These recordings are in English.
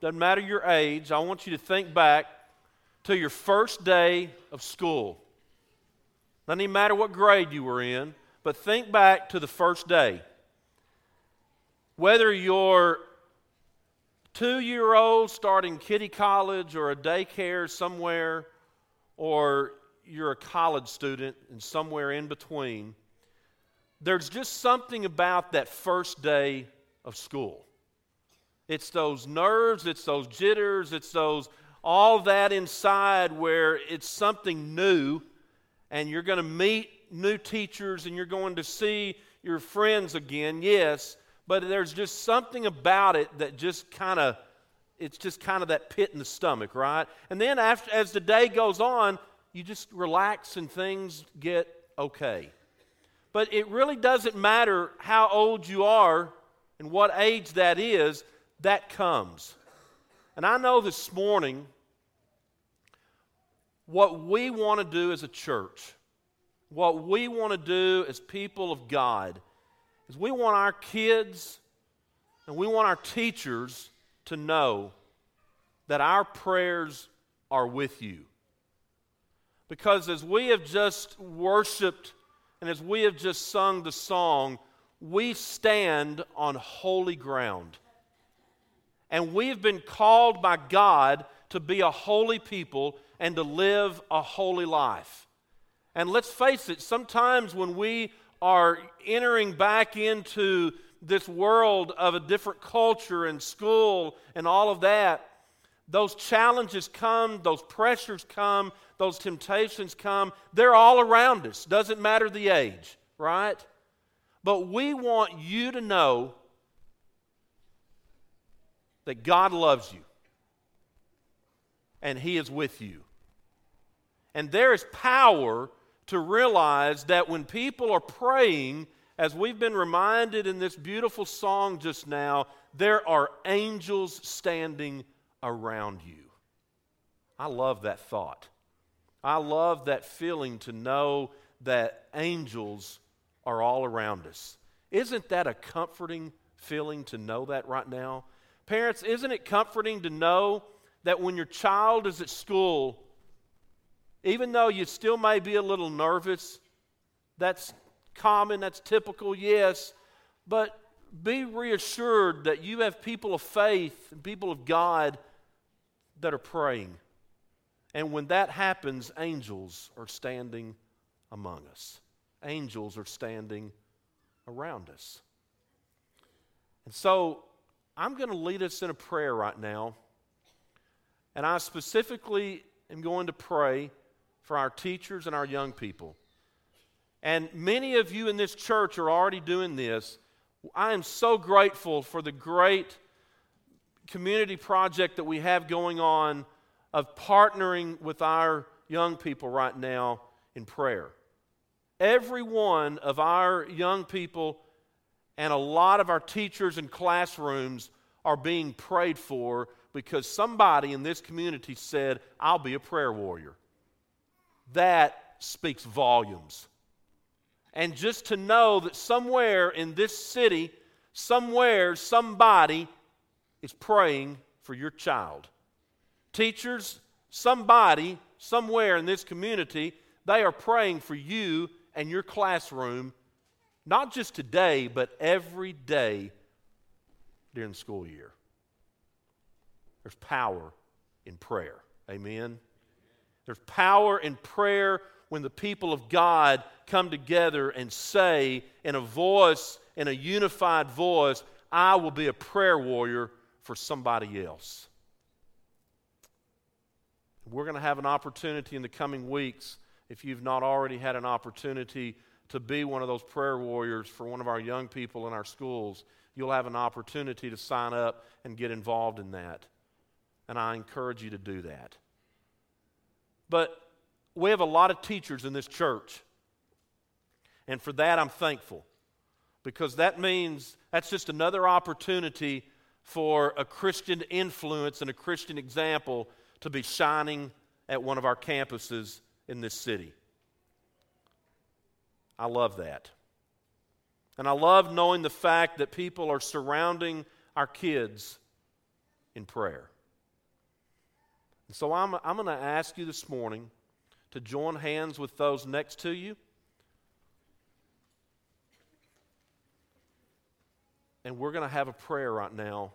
doesn't matter your age, I want you to think back to your first day of school. Doesn't even matter what grade you were in, but think back to the first day. Whether you're two year old starting kiddie college or a daycare somewhere, or you're a college student and somewhere in between, there's just something about that first day of school. It's those nerves, it's those jitters, it's those all that inside where it's something new and you're going to meet new teachers and you're going to see your friends again. Yes, but there's just something about it that just kind of it's just kind of that pit in the stomach, right? And then after, as the day goes on, you just relax and things get okay. But it really doesn't matter how old you are and what age that is, that comes. And I know this morning what we want to do as a church, what we want to do as people of God, is we want our kids and we want our teachers to know that our prayers are with you. Because as we have just worshiped and as we have just sung the song, we stand on holy ground. And we've been called by God to be a holy people and to live a holy life. And let's face it, sometimes when we are entering back into this world of a different culture and school and all of that, those challenges come, those pressures come, those temptations come. They're all around us. Doesn't matter the age, right? But we want you to know that God loves you and He is with you. And there is power to realize that when people are praying, as we've been reminded in this beautiful song just now, there are angels standing around you. I love that thought. I love that feeling to know that angels are all around us. Isn't that a comforting feeling to know that right now? Parents, isn't it comforting to know that when your child is at school, even though you still may be a little nervous, that's common, that's typical, yes, but be reassured that you have people of faith and people of God that are praying. And when that happens, angels are standing among us. Angels are standing around us. And so I'm going to lead us in a prayer right now. And I specifically am going to pray for our teachers and our young people. And many of you in this church are already doing this. I am so grateful for the great community project that we have going on of partnering with our young people right now in prayer. Every one of our young people and a lot of our teachers and classrooms are being prayed for because somebody in this community said, I'll be a prayer warrior. That speaks volumes. And just to know that somewhere in this city, somewhere, somebody is praying for your child. Teachers, somebody, somewhere in this community, they are praying for you and your classroom, not just today, but every day during the school year. There's power in prayer. Amen. There's power in prayer when the people of God come together and say in a voice, in a unified voice, I will be a prayer warrior for somebody else. We're going to have an opportunity in the coming weeks, if you've not already had an opportunity to be one of those prayer warriors for one of our young people in our schools, you'll have an opportunity to sign up and get involved in that. And I encourage you to do that. But we have a lot of teachers in this church. And for that, I'm thankful because that means that's just another opportunity for a Christian influence and a Christian example to be shining at one of our campuses in this city. I love that. And I love knowing the fact that people are surrounding our kids in prayer. And so I'm, I'm going to ask you this morning to join hands with those next to you. And we're going to have a prayer right now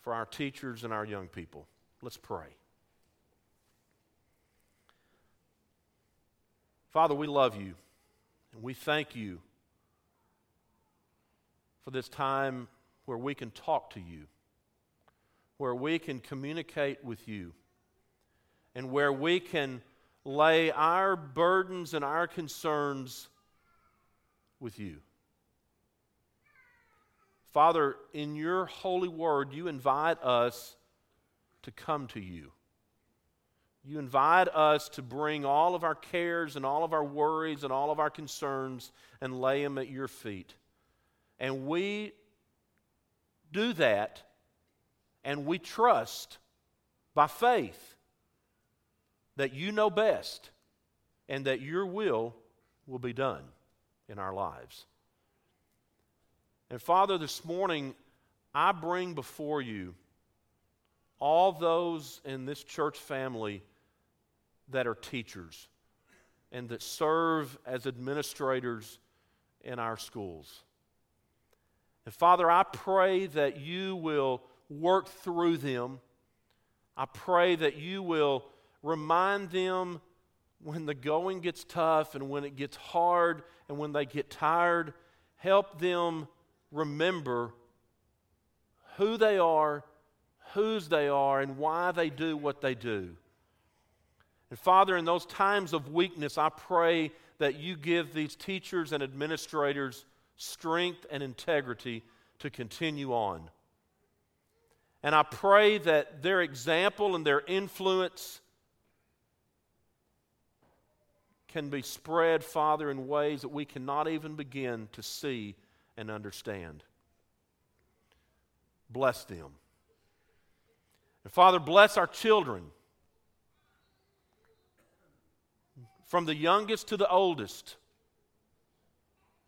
for our teachers and our young people. Let's pray. Father, we love you and we thank you for this time where we can talk to you, where we can communicate with you, and where we can lay our burdens and our concerns with you. Father, in your holy word, you invite us to come to you. You invite us to bring all of our cares and all of our worries and all of our concerns and lay them at your feet. And we do that and we trust by faith that you know best and that your will will be done in our lives. And Father, this morning, I bring before you all those in this church family that are teachers and that serve as administrators in our schools. And Father, I pray that you will work through them. I pray that you will remind them when the going gets tough and when it gets hard and when they get tired. Help them remember who they are, whose they are, and why they do what they do. And Father, in those times of weakness, I pray that you give these teachers and administrators strength and integrity to continue on. And I pray that their example and their influence can be spread, Father, in ways that we cannot even begin to see and understand. Bless them. And Father, bless our children. From the youngest to the oldest.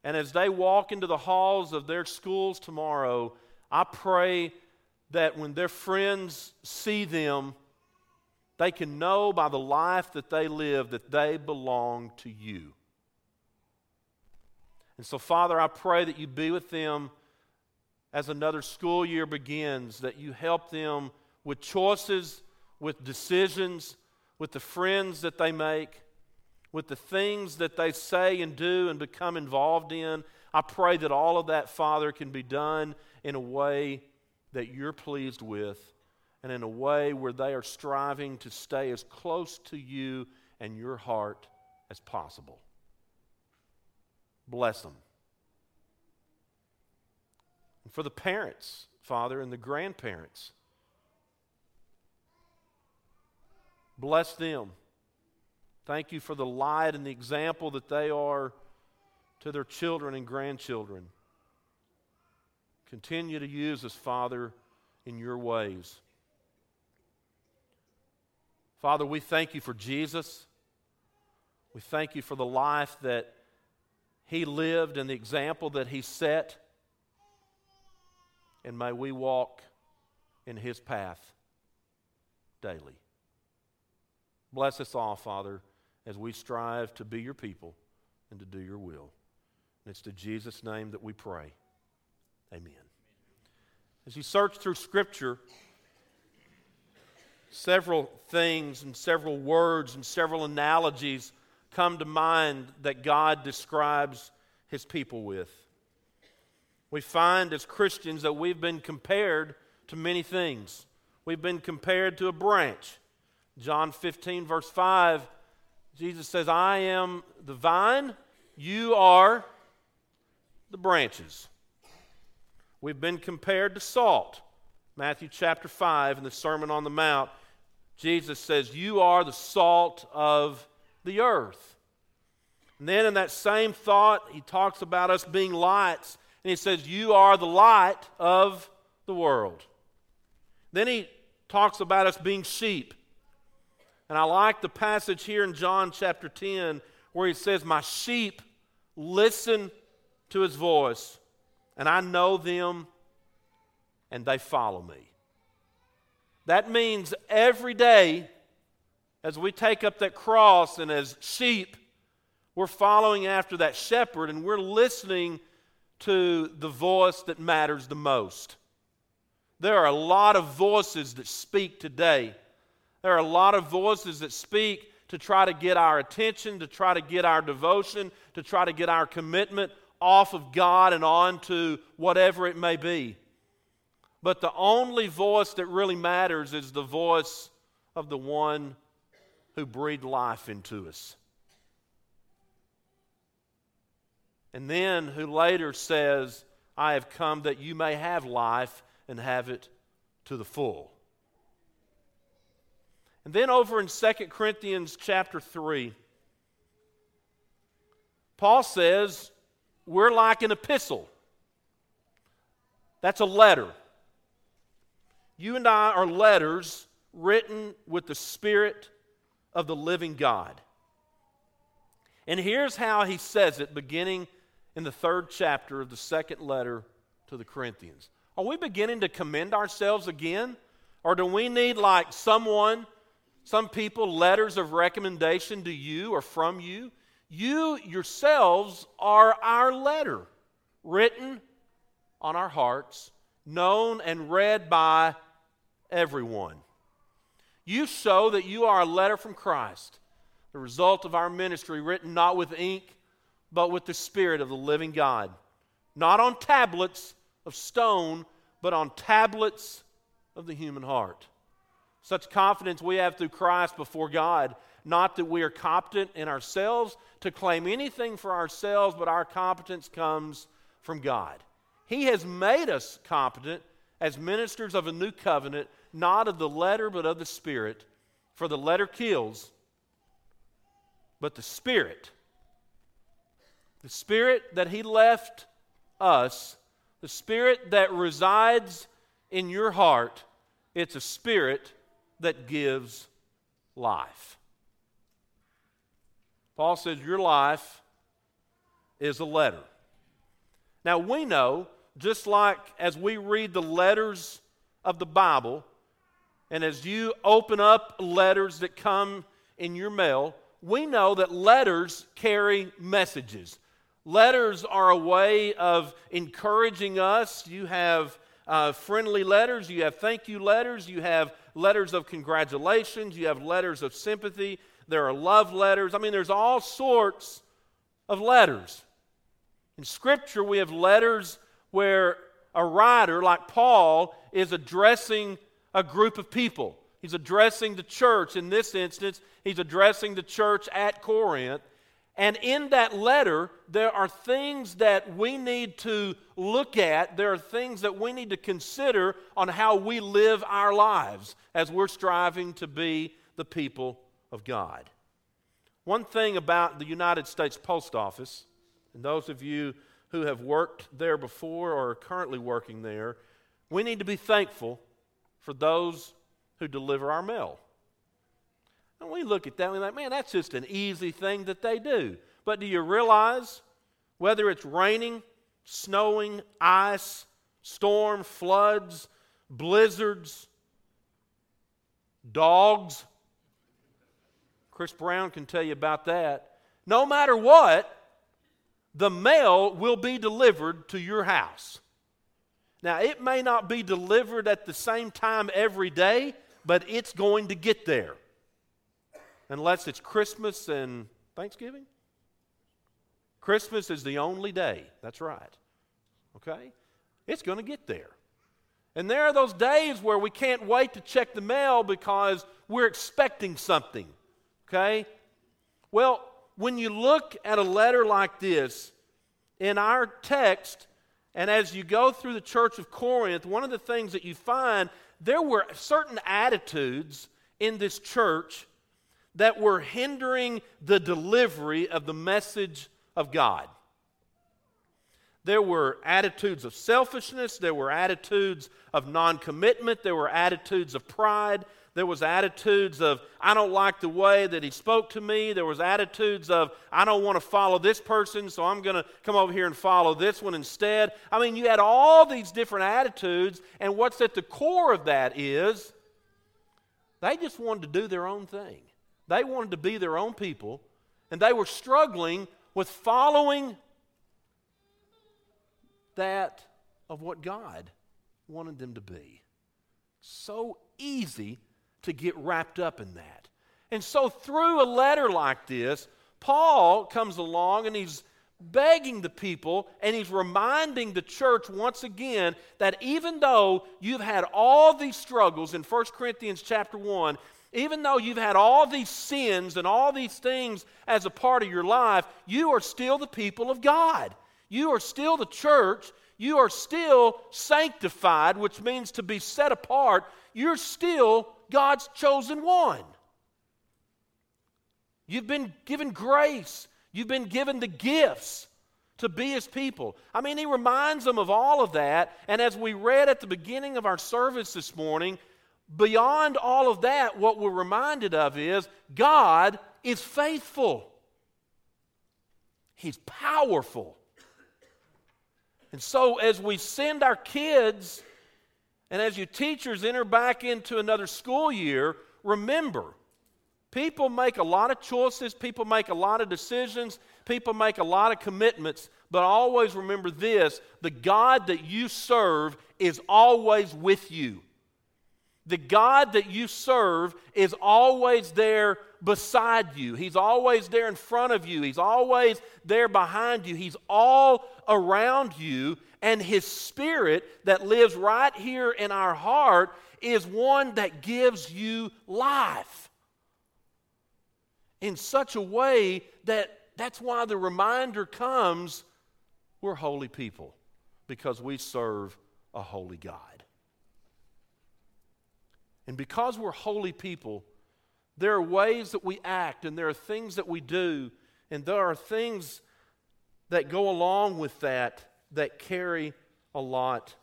And as they walk into the halls of their schools tomorrow, I pray that when their friends see them, they can know by the life that they live that they belong to you. And so, Father, I pray that you be with them as another school year begins, that you help them with choices, with decisions, with the friends that they make, with the things that they say and do and become involved in. I pray that all of that, Father, can be done in a way that you're pleased with and in a way where they are striving to stay as close to you and your heart as possible. Bless them. And for the parents, Father, and the grandparents, bless them. Thank you for the light and the example that they are to their children and grandchildren. Continue to use us, Father, in your ways. Father, we thank you for Jesus. We thank you for the life that he lived and the example that he set. And may we walk in his path daily. Bless us all, Father, as we strive to be your people and to do your will. And it's to Jesus' name that we pray. Amen. As you search through Scripture, several things and several words and several analogies come to mind that God describes his people with. We find as Christians that we've been compared to many things. We've been compared to a branch. John 15, verse 5, Jesus says, I am the vine, you are the branches. We've been compared to salt. Matthew chapter 5 in the Sermon on the Mount, Jesus says, You are the salt of the earth. And then in that same thought, he talks about us being lights, and he says, You are the light of the world. Then he talks about us being sheep. And I like the passage here in John chapter 10 where he says, My sheep listen to his voice, and I know them, and they follow me. That means every day, as we take up that cross and as sheep, we're following after that shepherd and we're listening to the voice that matters the most. There are a lot of voices that speak today. There are a lot of voices that speak to try to get our attention, to try to get our devotion, to try to get our commitment off of God and on to whatever it may be. But the only voice that really matters is the voice of the one who breathed life into us. And then who later says, I have come that you may have life and have it to the full. And then over in 2 Corinthians chapter 3, Paul says, We're like an epistle. That's a letter. You and I are letters written with the Spirit of the living God. And here's how he says it, beginning in the third chapter of the second letter to the Corinthians. Are we beginning to commend ourselves again? Or do we need, like someone, some people, letters of recommendation to you or from you? You yourselves are our letter, written on our hearts, known and read by everyone. You show that you are a letter from Christ, the result of our ministry, written not with ink, but with the Spirit of the living God. Not on tablets of stone, but on tablets of the human heart. Such confidence we have through Christ before God. Not that we are competent in ourselves to claim anything for ourselves, but our competence comes from God. He has made us competent as ministers of a new covenant, not of the letter, but of the Spirit. For the letter kills, but the Spirit, the Spirit that He left us, the Spirit that resides in your heart, it's a Spirit that gives life. Paul says, Your life is a letter. Now, we know, just like as we read the letters of the Bible, and as you open up letters that come in your mail, we know that letters carry messages. Letters are a way of encouraging us. You have uh, friendly letters, you have thank you letters, you have letters of congratulations, you have letters of sympathy, there are love letters. I mean, there's all sorts of letters. In Scripture, we have letters where a writer like Paul is addressing a group of people. He's addressing the church. In this instance, he's addressing the church at Corinth. And in that letter, there are things that we need to look at. There are things that we need to consider on how we live our lives as we're striving to be the people of God. One thing about the United States Post Office, and those of you who have worked there before or are currently working there, we need to be thankful for those who deliver our mail. And we look at that and we're like, man, that's just an easy thing that they do. But do you realize whether it's raining, snowing, ice, storm, floods, blizzards, dogs? Chris Brown can tell you about that. No matter what, the mail will be delivered to your house. Now, it may not be delivered at the same time every day, but it's going to get there unless it's Christmas and Thanksgiving. Christmas is the only day. That's right. Okay? It's going to get there. And there are those days where we can't wait to check the mail because we're expecting something. Okay? Well, when you look at a letter like this, in our text, and as you go through the church of Corinth, one of the things that you find, there were certain attitudes in this church that were hindering the delivery of the message of God. There were attitudes of selfishness, there were attitudes of non commitment, there were attitudes of pride, there was attitudes of I don't like the way that he spoke to me, there was attitudes of I don't want to follow this person, so I'm going to come over here and follow this one instead. I mean, you had all these different attitudes, and what's at the core of that is they just wanted to do their own thing. They wanted to be their own people, and they were struggling with following that of what God wanted them to be. So easy to get wrapped up in that. And so, through a letter like this, Paul comes along and he's begging the people and he's reminding the church once again that even though you've had all these struggles in 1 Corinthians chapter 1, even though you've had all these sins and all these things as a part of your life, you are still the people of God. You are still the church. You are still sanctified, which means to be set apart. You're still God's chosen one. You've been given grace, you've been given the gifts to be his people. I mean, he reminds them of all of that. And as we read at the beginning of our service this morning, beyond all of that, what we're reminded of is God is faithful, He's powerful. And so, as we send our kids and as you teachers enter back into another school year, remember people make a lot of choices, people make a lot of decisions, people make a lot of commitments, but always remember this the God that you serve is always with you. The God that you serve is always there beside you. He's always there in front of you. He's always there behind you. He's all around you. And His Spirit that lives right here in our heart is one that gives you life in such a way that that's why the reminder comes we're holy people because we serve a holy God. And because we're holy people, there are ways that we act and there are things that we do, and there are things that go along with that that carry a lot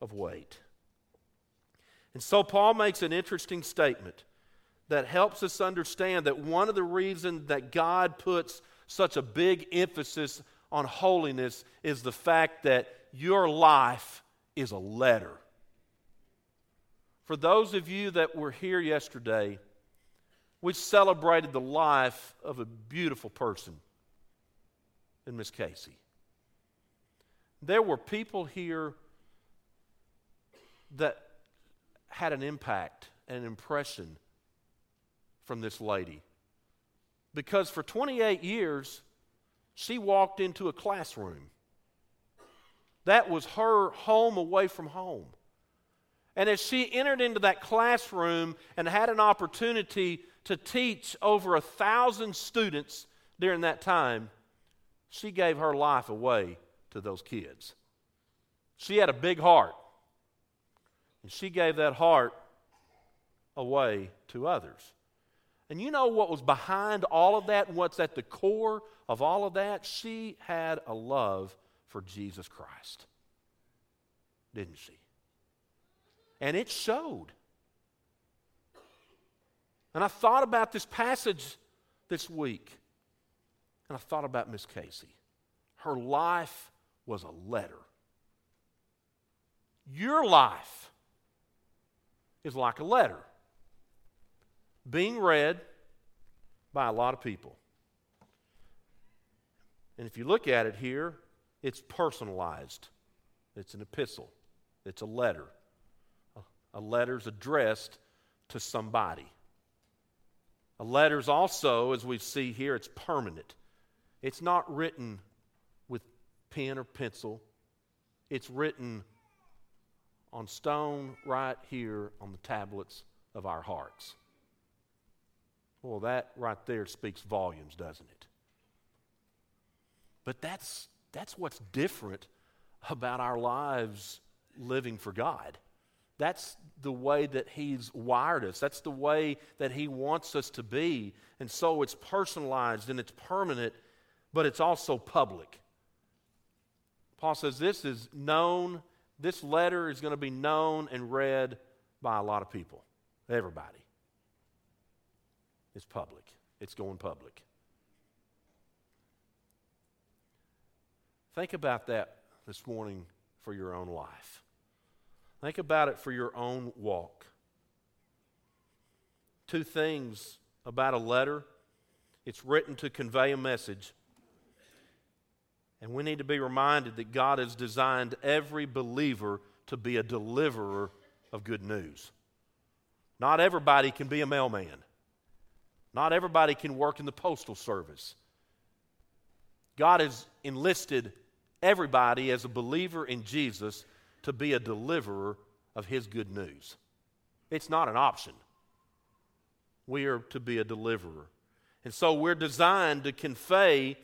of weight. And so Paul makes an interesting statement that helps us understand that one of the reasons that God puts such a big emphasis on holiness is the fact that your life is a letter. For those of you that were here yesterday, we celebrated the life of a beautiful person in Miss Casey. There were people here that had an impact an impression from this lady. Because for 28 years, she walked into a classroom. That was her home away from home. And as she entered into that classroom and had an opportunity to teach over a thousand students during that time, she gave her life away to those kids. She had a big heart, and she gave that heart away to others. And you know what was behind all of that and what's at the core of all of that? She had a love for Jesus Christ, didn't she? And it showed. And I thought about this passage this week, and I thought about Miss Casey. Her life was a letter. Your life is like a letter being read by a lot of people. And if you look at it here, it's personalized. It's an epistle, it's a letter a letter's addressed to somebody. A letter's also, as we see here, it's permanent. It's not written with pen or pencil. It's written on stone right here on the tablets of our hearts. Well, that right there speaks volumes, doesn't it? But that's, that's what's different about our lives living for God. That's the way that He's wired us. That's the way that He wants us to be. And so it's personalized and it's permanent, but it's also public. Paul says this is known, this letter is going to be known and read by a lot of people, everybody. It's public, it's going public. Think about that this morning for your own life. Think about it for your own walk. Two things about a letter it's written to convey a message. And we need to be reminded that God has designed every believer to be a deliverer of good news. Not everybody can be a mailman. Not everybody can work in the postal service. God has enlisted everybody as a believer in Jesus to be a deliverer of his good news. It's not an option. We are to be a deliverer. And so we're designed to convey,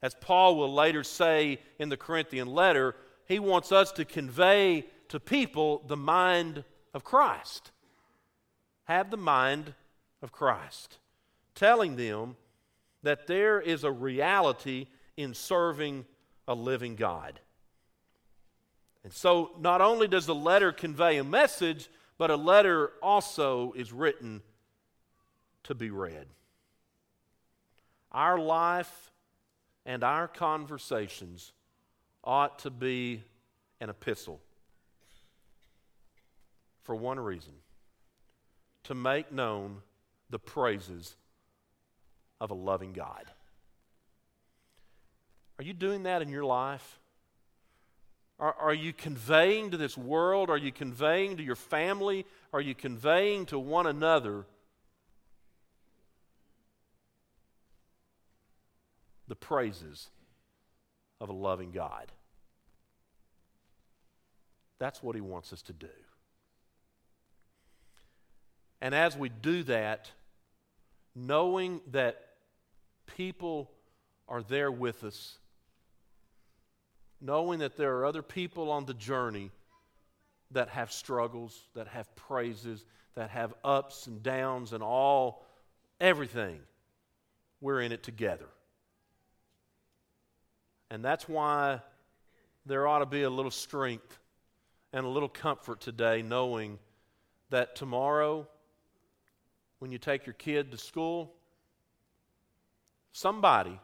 as Paul will later say in the Corinthian letter, he wants us to convey to people the mind of Christ. Have the mind of Christ. Telling them that there is a reality in serving a living God. And so, not only does the letter convey a message, but a letter also is written to be read. Our life and our conversations ought to be an epistle for one reason to make known the praises of a loving God. Are you doing that in your life? Are, are you conveying to this world? Are you conveying to your family? Are you conveying to one another the praises of a loving God? That's what He wants us to do. And as we do that, knowing that people are there with us knowing that there are other people on the journey that have struggles, that have praises, that have ups and downs and all, everything. We're in it together. And that's why there ought to be a little strength and a little comfort today knowing that tomorrow, when you take your kid to school, somebody,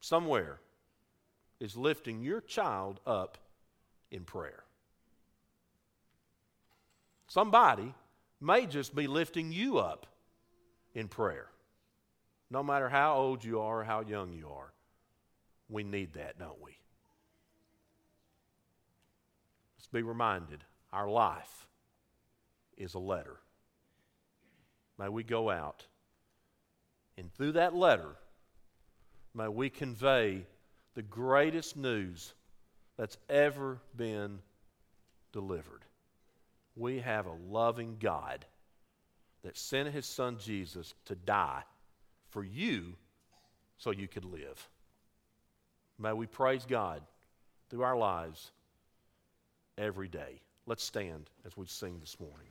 somewhere, is lifting your child up in prayer. Somebody may just be lifting you up in prayer. No matter how old you are or how young you are, we need that, don't we? Let's be reminded our life is a letter. May we go out and through that letter, may we convey the greatest news that's ever been delivered. We have a loving God that sent his son Jesus to die for you so you could live. May we praise God through our lives every day. Let's stand as we sing this morning.